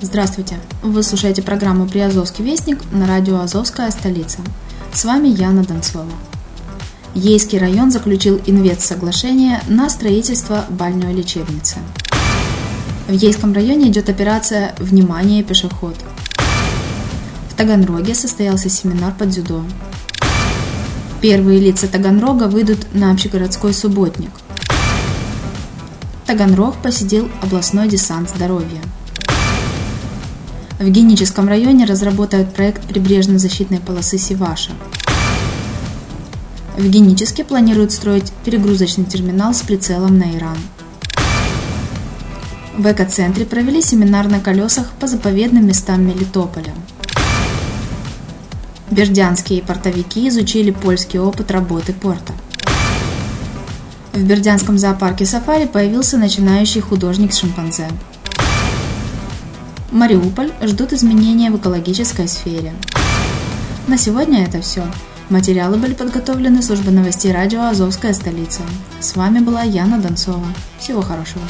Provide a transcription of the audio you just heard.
Здравствуйте! Вы слушаете программу «Приазовский вестник» на радио «Азовская столица». С вами Яна Донцова. Ейский район заключил инвест-соглашение на строительство больной лечебницы. В Ейском районе идет операция «Внимание, пешеход». В Таганроге состоялся семинар по дзюдо. Первые лица Таганрога выйдут на общегородской субботник. Таганрог посетил областной десант здоровья. В Геническом районе разработают проект прибрежной защитной полосы Сиваша – в Геническе планируют строить перегрузочный терминал с прицелом на Иран. В экоцентре провели семинар на колесах по заповедным местам Мелитополя. Бердянские портовики изучили польский опыт работы порта. В Бердянском зоопарке сафари появился начинающий художник-шимпанзе. Мариуполь ждут изменения в экологической сфере. На сегодня это все. Материалы были подготовлены службой новостей радио «Азовская столица». С вами была Яна Донцова. Всего хорошего.